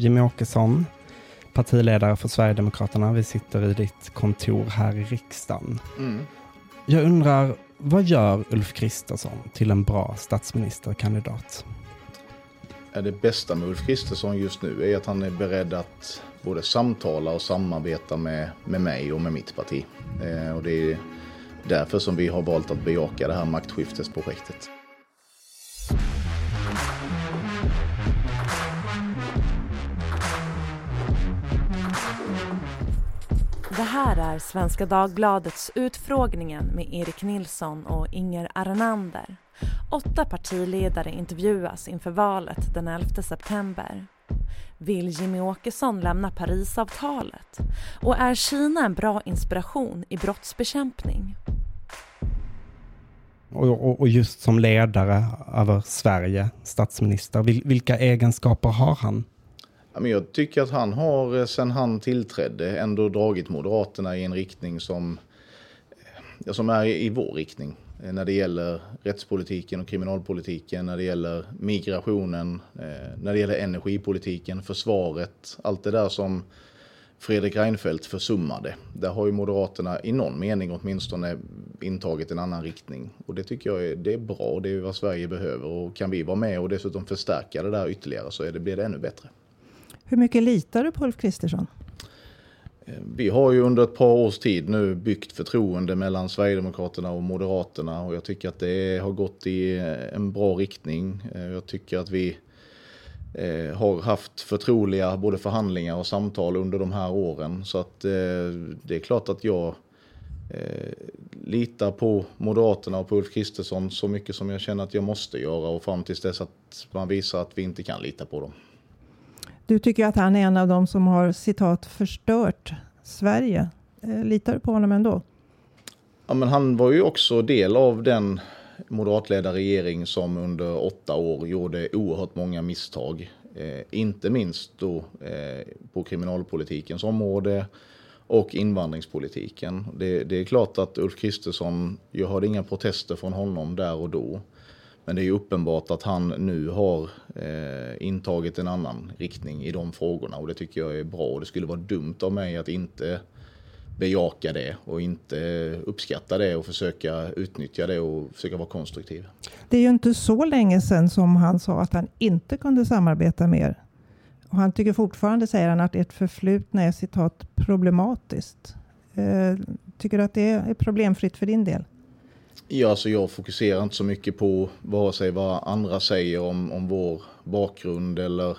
Jimmy Åkesson, partiledare för Sverigedemokraterna. Vi sitter i ditt kontor här i riksdagen. Mm. Jag undrar, vad gör Ulf Kristersson till en bra statsministerkandidat? Det bästa med Ulf Kristersson just nu är att han är beredd att både samtala och samarbeta med, med mig och med mitt parti. Eh, och det är därför som vi har valt att bejaka det här maktskiftesprojektet. Här är Svenska Dagbladets Utfrågningen med Erik Nilsson och Inger Arnander. Åtta partiledare intervjuas inför valet den 11 september. Vill Jimmy Åkesson lämna Parisavtalet? Och är Kina en bra inspiration i brottsbekämpning? Och, och just som ledare över Sverige, statsminister, vilka egenskaper har han? Men Jag tycker att han har eh, sen han tillträdde ändå dragit Moderaterna i en riktning som, eh, ja, som är i vår riktning. Eh, när det gäller rättspolitiken och kriminalpolitiken, när det gäller migrationen, när det gäller energipolitiken, försvaret, allt det där som Fredrik Reinfeldt försummade. Där har ju Moderaterna i någon mening åtminstone intagit en annan riktning. Och det tycker jag är, det är bra, det är vad Sverige behöver. Och kan vi vara med och dessutom förstärka det där ytterligare så är det, blir det ännu bättre. Hur mycket litar du på Ulf Kristersson? Eh, vi har ju under ett par års tid nu byggt förtroende mellan Sverigedemokraterna och Moderaterna och jag tycker att det har gått i eh, en bra riktning. Eh, jag tycker att vi har haft förtroliga både förhandlingar och samtal under de här åren. Så att det är klart att jag litar på Moderaterna och på Ulf Kristersson så mycket som jag känner att jag måste göra och fram tills dess att man visar att vi inte kan lita på dem. Du tycker att han är en av dem som har citat förstört Sverige. Eh, litar du på honom ändå? Ja, men han var ju också del av den moderatledda regering som under åtta år gjorde oerhört många misstag. Eh, inte minst då eh, på kriminalpolitikens område och invandringspolitiken. Det, det är klart att Ulf Kristersson, jag hörde inga protester från honom där och då. Men det är ju uppenbart att han nu har eh, intagit en annan riktning i de frågorna och det tycker jag är bra. Och det skulle vara dumt av mig att inte bejaka det och inte uppskatta det och försöka utnyttja det och försöka vara konstruktiv. Det är ju inte så länge sedan som han sa att han inte kunde samarbeta mer. Och han tycker fortfarande, säger han, att ert förflutna är citat problematiskt. Eh, tycker du att det är problemfritt för din del? Ja, alltså jag fokuserar inte så mycket på vare sig vad andra säger om, om vår bakgrund eller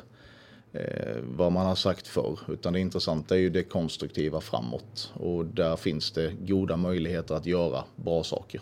eh, vad man har sagt förr. Utan det intressanta är ju det konstruktiva framåt. Och där finns det goda möjligheter att göra bra saker.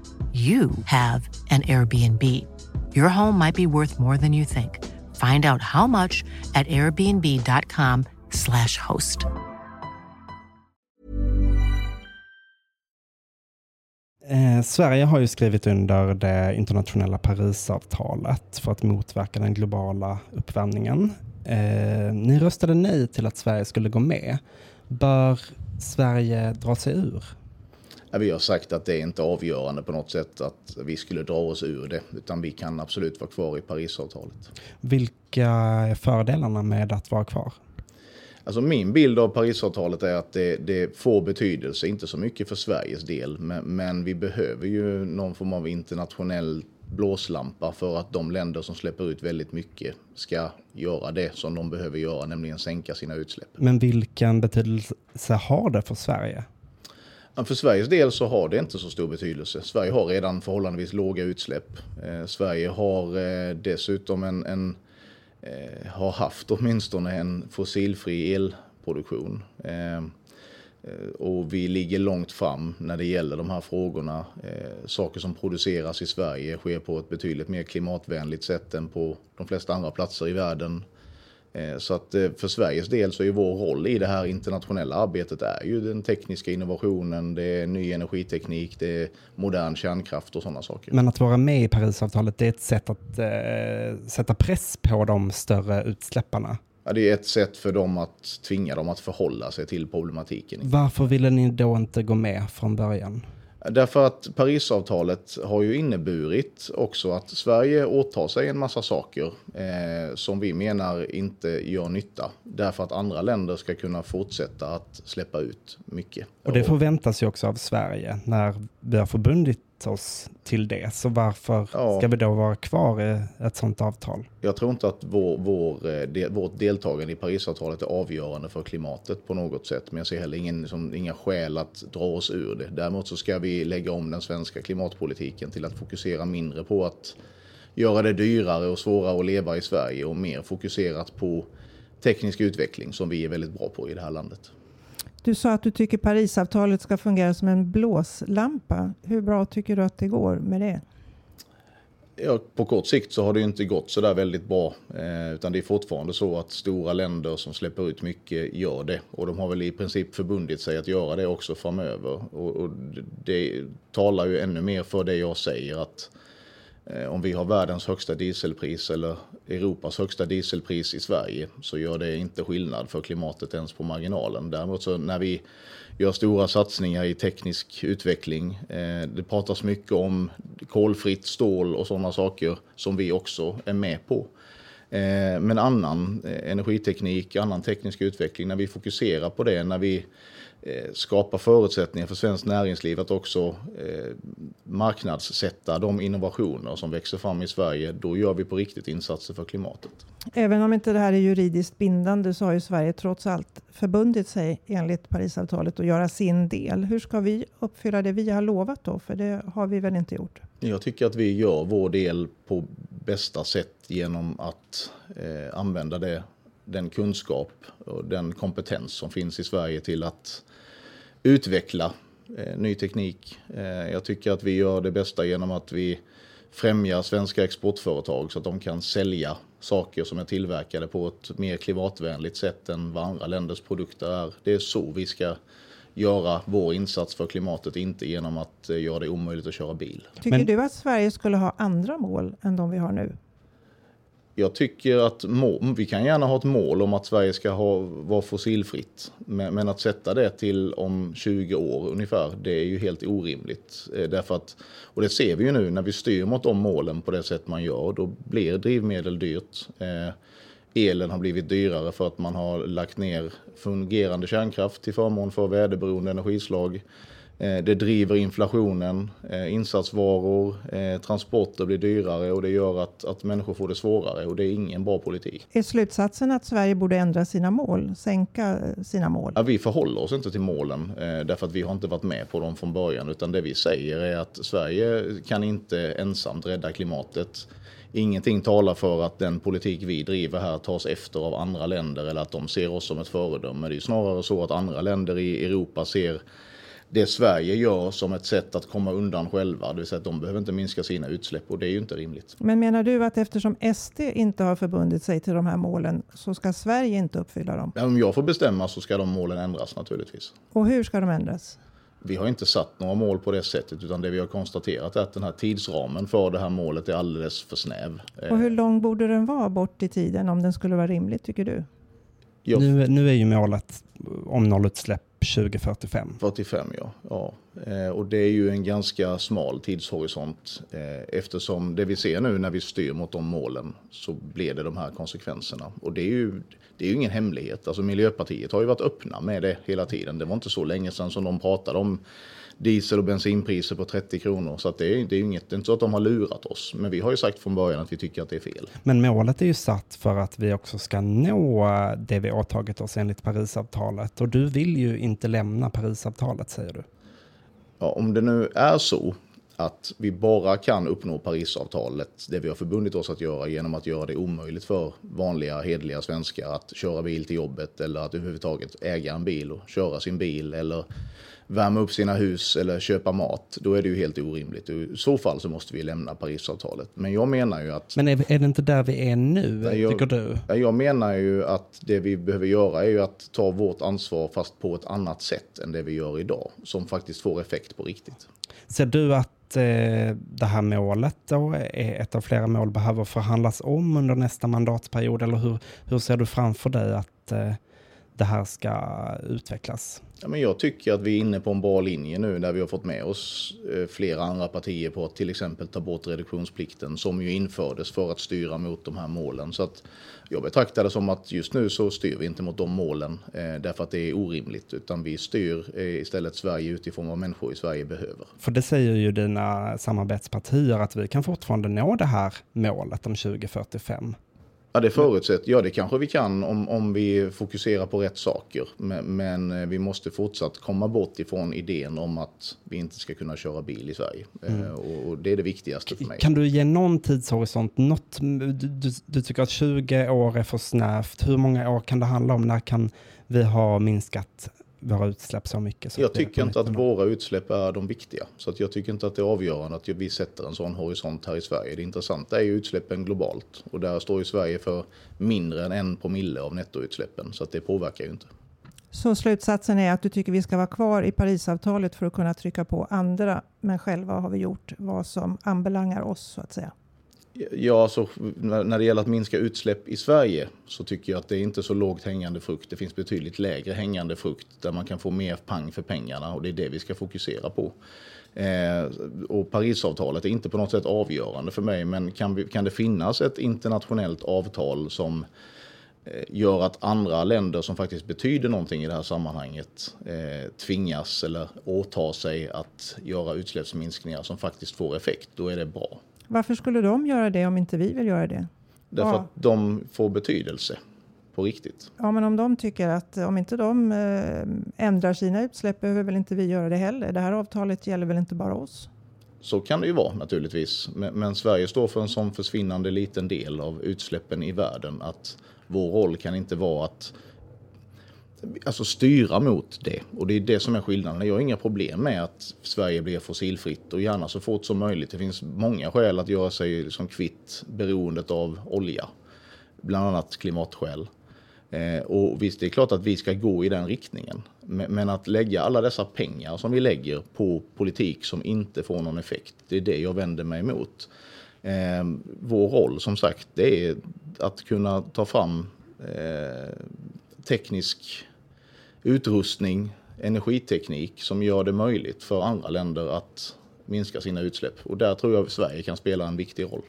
you have an Airbnb. Your home might be worth more than you think. Find out how much at airbnb.com slash host. Eh, Sverige har ju skrivit under det internationella Parisavtalet för att motverka den globala uppvärmningen. Eh, ni röstade nej till att Sverige skulle gå med. Bör Sverige dra sig ur? Vi har sagt att det är inte avgörande på något sätt att vi skulle dra oss ur det, utan vi kan absolut vara kvar i Parisavtalet. Vilka är fördelarna med att vara kvar? Alltså min bild av Parisavtalet är att det, det får betydelse, inte så mycket för Sveriges del, men, men, vi behöver ju någon form av internationell blåslampa för att de länder som släpper ut väldigt mycket ska göra det som de behöver göra, nämligen sänka sina utsläpp. Men vilken betydelse har det för Sverige? För Sveriges del så har det inte så stor betydelse. Sverige har redan förhållandevis låga utsläpp. Eh, Sverige har eh, dessutom en, en eh, har haft åtminstone en fossilfri elproduktion. Eh, eh, och vi ligger långt fram när det gäller de här frågorna. Eh, saker som produceras i Sverige sker på ett betydligt mer klimatvänligt sätt än på de flesta andra platser i världen. Eh, så att för Sveriges del så är vår roll i det här internationella arbetet är ju den tekniska innovationen, det är ny energiteknik, det är modern kärnkraft och sådana saker. Men att vara med i Parisavtalet, det är ett sätt att eh, sätta press på de större utsläpparna? Ja, det är ett sätt för dem att tvinga dem att förhålla sig till problematiken. Varför ville ni då inte gå med från början? Därför att Parisavtalet har ju inneburit också att Sverige åtar sig en massa saker eh, som vi menar inte gör nytta. Därför att andra länder ska kunna fortsätta att släppa ut mycket. Och det förväntas ju också av Sverige när vi har förbundit oss till det. Så varför ja. ska vi då vara kvar i ett sådant avtal? Jag tror inte att vår, vår, eh, de, vårt deltagande i Parisavtalet är avgörande för klimatet på något sätt. Men jag ser heller ingen, liksom, inga skäl att dra oss ur det. Däremot så ska vi lägga om den svenska klimatpolitiken till att fokusera mindre på att göra det dyrare och svårare att leva i Sverige och mer fokuserat på teknisk utveckling som vi är väldigt bra på i det här landet. Du sa att du tycker Parisavtalet ska fungera som en blåslampa. Hur bra tycker du att det går med det? Ja, på kort sikt så har det inte gått så där väldigt bra. Eh, utan det är fortfarande så att stora länder som släpper ut mycket gör det. Och de har väl i princip förbundit sig att göra det också framöver. Och, och det talar ju ännu mer för det jag säger att Eh, Eh, om vi har världens högsta dieselpris eller Europas högsta dieselpris i Sverige så gör det inte skillnad för klimatet ens på marginalen. Däremot så när vi gör stora satsningar i teknisk utveckling, eh, det pratas mycket om kolfritt stål och sådana saker som vi också är med på. Eh, men annan energiteknik, annan teknisk utveckling, när vi fokuserar på det, när vi Eh, skapa förutsättningar för svenskt näringsliv att också eh, marknadssätta de innovationer som växer fram i Sverige, då gör vi på riktigt insatser för klimatet. Även om inte det här är juridiskt bindande så har ju Sverige trots allt förbundit sig enligt Parisavtalet att göra sin del. Hur ska vi uppfylla det vi har lovat då? För det har vi väl inte gjort? Jag tycker att vi gör vår del på bästa sätt genom att eh, använda det den kunskap och den kompetens som finns i Sverige till att utveckla eh, ny teknik. Eh, jag tycker att vi gör det bästa genom att vi främjar svenska exportföretag så att de kan sälja saker som är tillverkade på ett mer klimatvänligt sätt än vad andra länders produkter är. Det är så vi ska göra vår insats för klimatet, inte genom att eh, göra det omöjligt att köra bil. Tycker Men... du att Sverige skulle ha andra mål än de vi har nu? Jag tycker att må, vi kan gärna ha ett mål om att Sverige ska ha, vara fossilfritt. Men, men, att sätta det till om 20 år ungefär, det är ju helt orimligt. Eh, därför att, och det ser vi ju nu när vi styr mot de målen på det sätt man gör, då blir drivmedel dyrt. Eh, elen har blivit dyrare för att man har lagt ner fungerande kärnkraft till förmån för väderberoende energislag. Eh, det driver inflationen, eh, insatsvaror, eh, transporter blir dyrare och det gör att, att människor får det svårare och det är ingen bra politik. Är slutsatsen att Sverige borde ändra sina mål, sänka sina mål? Ja, vi förhåller oss inte till målen därför att vi har inte varit med på dem från början utan det vi säger är att Sverige kan inte ensamt rädda klimatet. Ingenting talar för att den politik vi driver här tas efter av andra länder eller att de ser oss som ett föredöme. Det är snarare så att andra länder i Europa ser det Sverige gör som ett sätt att komma undan själva. Det vill säga att de behöver inte minska sina utsläpp och det är ju inte rimligt. Men menar du att eftersom SD inte har förbundit sig till de här målen så ska Sverige inte uppfylla dem? om jag får bestämma så ska de målen ändras naturligtvis. Och hur ska de ändras? Vi har inte satt några mål på det sättet utan det vi har konstaterat är att den här tidsramen för det här målet är alldeles för snäv. Och hur lång borde den vara bort i tiden om den skulle vara rimlig tycker du? Nu, nu är ju målet om nollutsläpp 2045. 45 ja. ja. Eh, och det är ju en ganska smal tidshorisont eh, eftersom det vi ser nu när vi styr mot de målen så blir det de här konsekvenserna. Och det är ju, det är ju ingen hemlighet. Alltså Miljöpartiet har ju varit öppna med det hela tiden. Det var inte så länge sedan som de pratade om diesel och bensinpriser på 30 kronor. Så att det, är, det är inget, det är inte så att de har lurat oss. Men vi har ju sagt från början att vi tycker att det är fel. Men målet är ju satt för att vi också ska nå det vi åtagit oss enligt Parisavtalet. Och du vill ju inte lämna Parisavtalet säger du. Ja, om det nu är så att vi bara kan uppnå Parisavtalet, det vi har förbundit oss att göra, genom att göra det omöjligt för vanliga hedliga svenskar att köra bil till jobbet eller att överhuvudtaget äga en bil och köra sin bil eller värma upp sina hus eller köpa mat, då är det ju helt orimligt. I så fall så måste vi lämna Parisavtalet. Men jag menar ju att... Men är, är det inte där vi är nu, jag, tycker du? Jag menar ju att det vi behöver göra är ju att ta vårt ansvar fast på ett annat sätt än det vi gör idag, som faktiskt får effekt på riktigt. Ser du att eh, det här målet då är ett av flera mål behöver förhandlas om under nästa mandatperiod? Eller hur, hur ser du framför dig att eh, det här ska utvecklas? Ja, men jag tycker att vi är inne på en bra linje nu där vi har fått med oss eh, flera andra partier på att till exempel ta bort reduktionsplikten som ju infördes för att styra mot de här målen. Så att jag betraktar det som att just nu så styr vi inte mot de målen eh, därför att det är orimligt utan vi styr eh, istället Sverige utifrån vad människor i Sverige behöver. För det säger ju dina samarbetspartier att vi kan fortfarande nå det här målet om 2045. Ja, det förutsätter, ja det kanske vi kan om, om vi fokuserar på rätt saker. Men, men, eh, vi måste fortsatt komma bort ifrån idén om att vi inte ska kunna köra bil i Sverige. Mm. Eh, och, och, det är det viktigaste för mig. Kan du ge någon tidshorisont? Något, du, du, du, tycker att 20 år är för snävt. Hur många år kan det handla om? När kan vi ha minskat våra utsläpp så mycket. Så jag tycker inte att våra utsläpp är de viktiga. Så att jag tycker inte att det är avgörande att vi sätter en sån horisont här i Sverige. Det intressanta är ju utsläppen globalt. Och där står ju Sverige för mindre än en promille av nettoutsläppen. Så att det påverkar ju inte. Så slutsatsen är att du tycker vi ska vara kvar i Parisavtalet för att kunna trycka på andra. Men själva har vi gjort vad som anbelangar oss så att säga. Ja, alltså, så när det gäller att minska utsläpp i Sverige så tycker jag att det är inte så lågt hängande frukt. Det finns betydligt lägre hängande frukt där man kan få mer pang för pengarna och det är det vi ska fokusera på. Eh, och Parisavtalet är inte på något sätt avgörande för mig, men kan, vi, kan det finnas ett internationellt avtal som eh, gör att andra länder som faktiskt betyder någonting i det här sammanhanget eh, tvingas eller åtar sig att göra utsläppsminskningar som faktiskt får effekt, då är det bra. Varför skulle de göra det om inte vi vill göra det? Därför ja. att de får betydelse på riktigt. Ja, men om de tycker att om inte de eh, ändrar sina utsläpp behöver väl inte vi göra det heller. Det här avtalet gäller väl inte bara oss? Så kan det ju vara naturligtvis. Men, men Sverige står för en sån försvinnande liten del av utsläppen i världen att vår roll kan inte vara att alltså styra mot det. Och det är det som är skillnaden. Jag har inga problem med att Sverige blir fossilfritt och gärna så fort som möjligt. Det finns många skäl att göra sig liksom kvitt beroendet av olja. Bland annat klimatskäl. Eh, och visst, det är klart att vi ska gå i den riktningen. Men, men, att lägga alla dessa pengar som vi lägger på politik som inte får någon effekt, det är det jag vänder mig emot. Eh, vår roll, som sagt, det är att kunna ta fram eh, teknisk utrustning, energiteknik som gör det möjligt för andra länder att minska sina utsläpp. Och där tror jag att Sverige kan spela en viktig roll.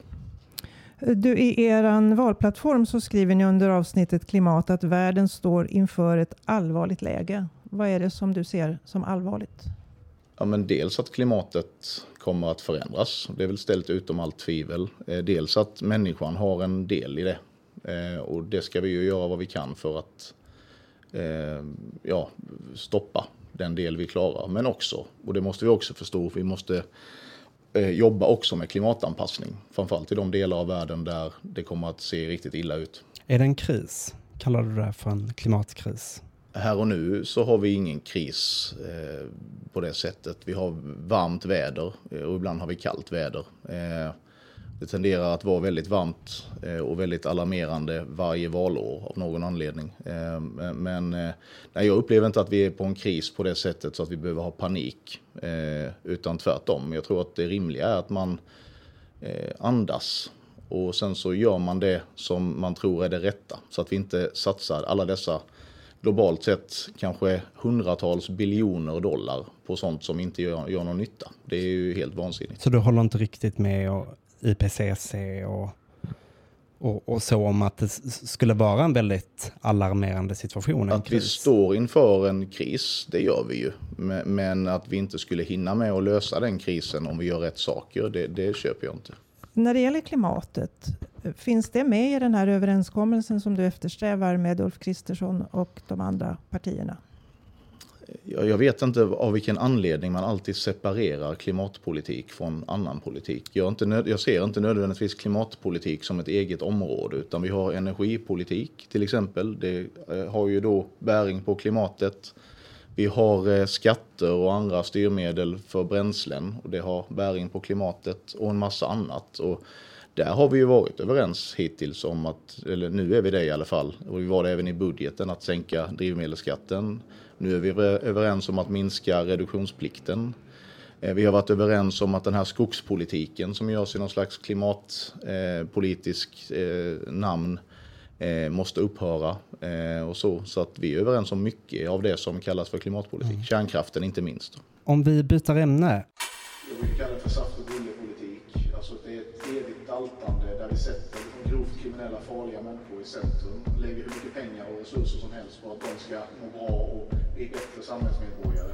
Du, I er valplattform så skriver ni under avsnittet klimat att världen står inför ett allvarligt läge. Vad är det som du ser som allvarligt? Ja, men dels att klimatet kommer att förändras. Det är väl ställt utom allt tvivel. Eh, dels att människan har en del i det. Eh, och det ska vi ju göra vad vi kan för att eh, ja, stoppa den del vi klarar. Men också, och det måste vi också förstå, vi måste eh, jobba också med klimatanpassning. Framförallt i de delar av världen där det kommer att se riktigt illa ut. Är det en kris? Kallar du det för en klimatkris? Här och nu så har vi ingen kris eh, på det sättet. Vi har varmt väder eh, och ibland har vi kallt väder. Eh, det tenderar att vara väldigt varmt eh, och väldigt alarmerande varje valår av någon anledning. Eh, men eh, nej, jag upplever inte att vi är på en kris på det sättet så att vi behöver ha panik. Utan tvärtom. Jag tror att det rimliga är att man andas och sen så gör man det som man tror är det rätta. Så att vi inte satsar alla dessa globalt sett kanske hundratals biljoner dollar på sånt som inte gör, gör någon nytta. Det är ju helt vansinnigt. Så du håller inte riktigt med IPCC och, och, och, så om att det skulle vara en väldigt alarmerande situation. Att kris. vi står inför en kris, det gör vi ju. Men att vi inte skulle hinna med att lösa den krisen om vi gör rätt saker, det, det köper jag inte. När det gäller klimatet, finns det med i den här överenskommelsen som du eftersträvar med Ulf Kristersson och de andra partierna? Jag vet inte av vilken anledning man alltid separerar klimatpolitik från annan politik. Jag, inte, jag, ser inte nödvändigtvis klimatpolitik som ett eget område utan vi har energipolitik till exempel. Det eh, har ju då bäring på klimatet. Vi har eh, skatter och andra styrmedel för bränslen och det har bäring på klimatet och en massa annat. Och där har vi ju varit överens hittills om att, eller nu är vi det i alla fall, och vi var det även i budgeten, att sänka drivmedelsskatten. Nu är vi överens om att minska reduktionsplikten. Eh, vi har varit överens om att den här skogspolitiken som görs i någon slags klimatpolitisk eh, namn eh, måste upphöra och så. Så att vi är överens om mycket av det som kallas för klimatpolitik. Mm. Kärnkraften inte minst. Om vi byter ämne. Jag brukar kalla det för saft vi sätter grovt kriminella farliga människor i centrum. Lägger hur mycket pengar och resurser som helst på att de ska må bra och bli bättre samhällsmedborgare.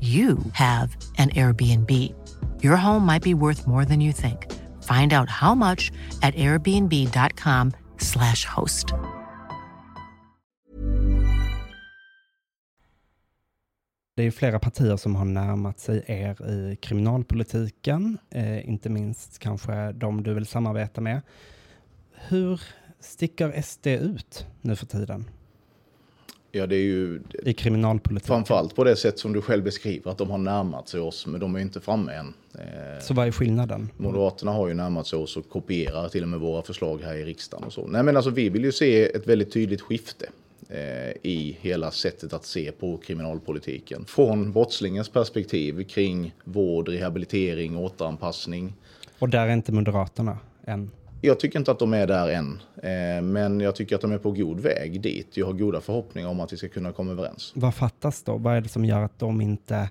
you have an Airbnb. Your home might be worth more than you think. Find out how much at airbnb.com slash host. Det är flera partier som har närmat sig er i kriminalpolitiken, eh, inte minst kanske de du vill samarbeta med. Hur sticker SD ut nu för tiden? Ja, det är ju... I kriminalpolitiken? Framförallt på det sätt som du själv beskriver, att de har närmat sig oss, men de är inte framme än. Eh, så vad är skillnaden? Moderaterna har ju närmat sig oss och kopierar till och med våra förslag här i riksdagen och så. Nej, men alltså vi vill ju se ett väldigt tydligt skifte eh, i hela sättet att se på kriminalpolitiken. Från brottslingens perspektiv kring vård, rehabilitering, återanpassning. Och där är inte Moderaterna än? Jag tycker inte att de är där än, eh, men jag tycker att de är på god väg dit. Jag har goda förhoppningar om att vi ska kunna komma överens. Vad fattas då? Vad är det som gör att de inte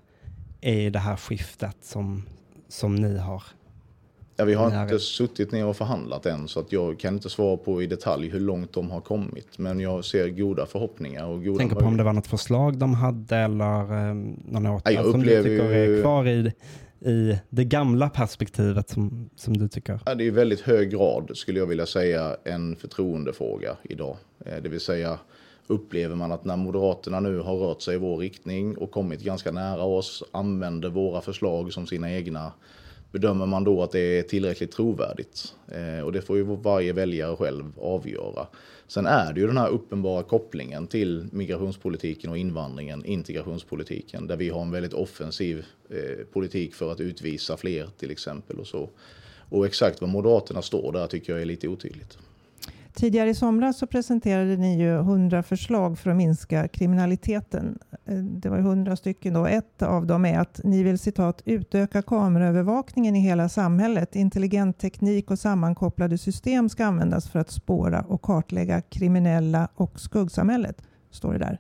är i det här skiftet som, som ni har? Ja, vi har inte suttit ner och förhandlat än, så att jag kan inte svara på i detalj hur långt de har kommit. Men jag ser goda förhoppningar och goda Tänker på om det var något förslag de hade eller eh, någon åtgärd ja, som du tycker är kvar i i det gamla perspektivet som, som du tycker? Ja, det är i väldigt hög grad, skulle jag vilja säga, en förtroendefråga idag. Eh, det vill säga, upplever man att när Moderaterna nu har rört sig i vår riktning och kommit ganska nära oss, använder våra förslag som sina egna, bedömer man då att det är tillräckligt trovärdigt? Eh, och det får ju varje väljare själv avgöra. Sen är det ju den här uppenbara kopplingen till migrationspolitiken och invandringen, integrationspolitiken, där vi har en väldigt offensiv eh, politik för att utvisa fler till exempel och så. Och exakt var Moderaterna står där tycker jag är lite otydligt. Tidigare i somras så presenterade ni ju 100 förslag för att minska kriminaliteten. Eh, det var 100 stycken då. Ett av dem är att ni vill citat utöka kameraövervakningen i hela samhället. Intelligent teknik och sammankopplade system ska användas för att spåra och kartlägga kriminella och skuggsamhället, står det där.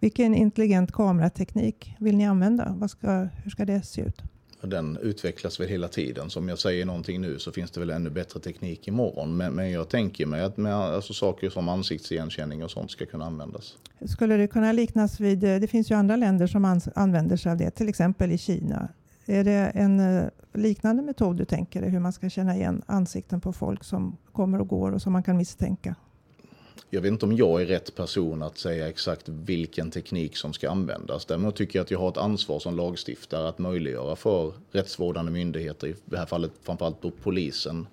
Vilken intelligent kamerateknik vill ni använda? Vad ska, hur ska det se ut? Den utvecklas väl hela tiden. Så om jag säger någonting nu så finns det väl ännu bättre teknik imorgon. Men, men jag tänker mig att med, alltså saker som ansiktsigenkänning och sånt ska kunna användas. Skulle det kunna liknas vid, eh, det finns ju andra länder som använder sig av det, till exempel i Kina. Är det en eh, liknande metod du tänker dig, hur man ska känna igen ansikten på folk som kommer och går och som man kan misstänka? Jag vet inte om jag är rätt person att säga exakt vilken teknik som ska användas. Däremot tycker jag att jag har ett ansvar som lagstiftare att möjliggöra för rättsvårdande myndigheter, i det här fallet framförallt då polisen,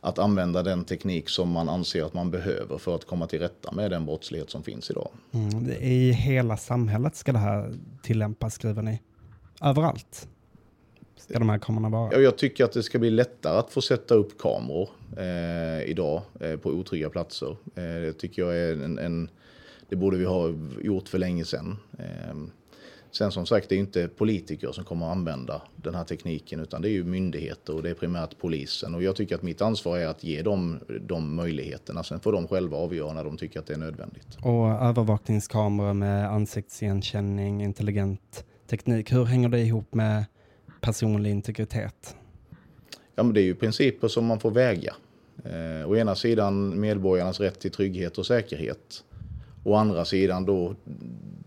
att använda den teknik som man anser att man behöver för att komma till rätta med den brottslighet som finns idag. Mm, I hela samhället ska det här tillämpas, skriver ni? Överallt? Ska de här kamerorna vara? Jag tycker att det ska bli lättare att få sätta upp kameror eh, idag eh, på otrygga platser. Eh, det tycker jag är en, en, Det borde vi ha gjort för länge sedan. Eh, Sen som sagt, det är inte politiker som kommer att använda den här tekniken utan det är ju myndigheter och det är primärt polisen. Och jag tycker att mitt ansvar är att ge dem de möjligheterna. Sen får de själva avgöra när de tycker att det är nödvändigt. Och övervakningskameror med ansiktsigenkänning, intelligent teknik, hur hänger det ihop med personlig integritet? Ja, men det är ju principer som man får väga. Eh, å ena sidan medborgarnas rätt till trygghet och säkerhet. Å andra sidan då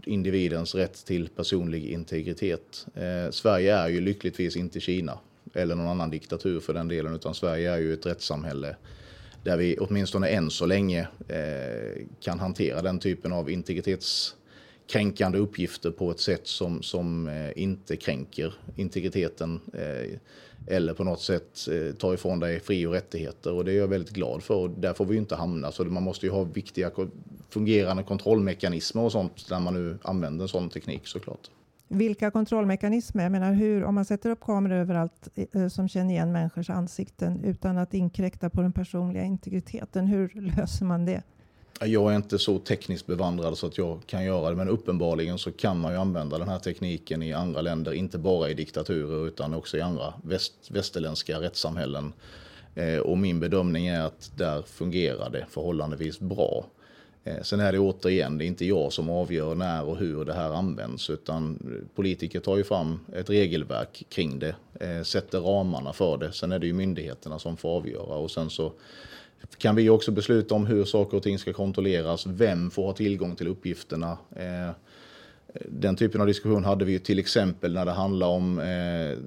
individens rätt till personlig integritet. Eh, Sverige är ju lyckligtvis inte Kina eller någon annan diktatur för den delen, utan Sverige är ju ett rättssamhälle där vi åtminstone än så länge eh, kan hantera den typen av integritets kränkande uppgifter på ett sätt som, som eh, inte kränker integriteten eh, eller på något sätt eh, tar ifrån dig fri och rättigheter. Och det är jag väldigt glad för. Och där får vi ju inte hamna. Så man måste ju ha viktiga fungerande kontrollmekanismer och sånt när man nu använder en sån teknik såklart. Vilka kontrollmekanismer? Jag menar hur, om man sätter upp kameror överallt eh, eh som känner igen människors ansikten utan att inkräkta på den personliga integriteten, hur löser man det? Jag är inte så tekniskt bevandrad så att jag kan göra det, men uppenbarligen så kan man ju använda den här tekniken i andra länder, inte bara i diktaturer utan också i andra väst, västerländska rättssamhällen. Eh, och min bedömning är att där fungerar det förhållandevis bra. Eh, sen är det återigen, det är inte jag som avgör när och hur det här används utan politiker tar ju fram ett regelverk kring det, eh, sätter ramarna för det. Sen är det ju myndigheterna som får avgöra och sen så kan vi också besluta om hur saker och ting ska kontrolleras, vem får ha tillgång till uppgifterna. Eh, den typen av diskussion hade vi ju till exempel när det handlar om eh,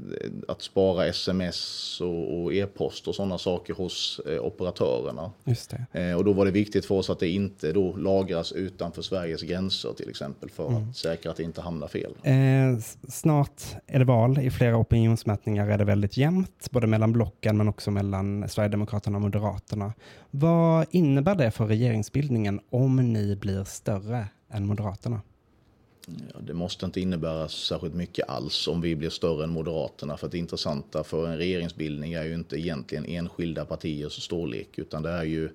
att spara sms och, och e-post och sådana saker hos eh, operatörerna. Just eh, och då var det viktigt för oss att det inte då lagras utanför Sveriges gränser till exempel för mm. att säkra att det inte hamnar fel. Eh, snart är det val. I flera opinionsmätningar är det väldigt jämnt, både mellan blocken men också mellan Sverigedemokraterna och Moderaterna. Vad innebär det för regeringsbildningen om ni blir större än Moderaterna? Ja, det måste inte innebära särskilt mycket alls om vi blir större än Moderaterna. För det intressanta för en regeringsbildning är ju inte egentligen enskilda partiers storlek, utan det är ju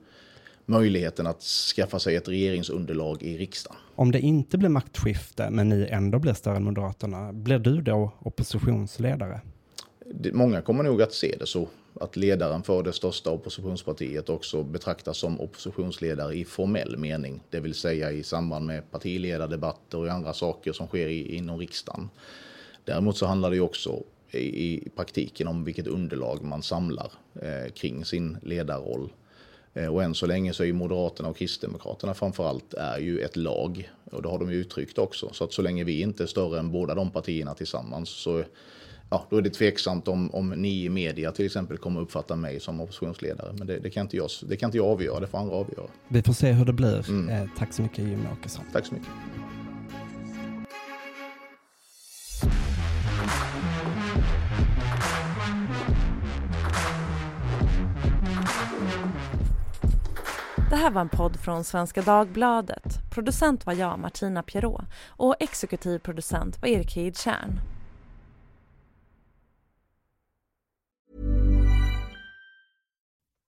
möjligheten att skaffa sig ett regeringsunderlag i riksdagen. Om det inte blir maktskifte, men ni ändå blir större än Moderaterna, blir du då oppositionsledare? Många kommer nog att se det så att ledaren för det största oppositionspartiet också betraktas som oppositionsledare i formell mening, det vill säga i samband med partiledardebatter och andra saker som sker i, inom riksdagen. Däremot så handlar det också i, i praktiken om vilket underlag man samlar eh, kring sin ledarroll. Eh, och än så länge så är ju Moderaterna och Kristdemokraterna framförallt är ju ett lag och det har de ju uttryckt också. Så att så länge vi inte är större än båda de partierna tillsammans så ja, då är det tveksamt om, om ni i media till exempel kommer uppfatta mig som oppositionsledare. Men det, det, kan inte jag, det kan inte jag avgöra, det får andra avgöra. Vi får se hur det blir. Mm. Eh, tack så mycket Jimmy Åkesson. Tack så mycket. Det här var en podd från Svenska Dagbladet. Producent var jag, Martina Pierrot och exekutiv producent var Erik Hedtjärn.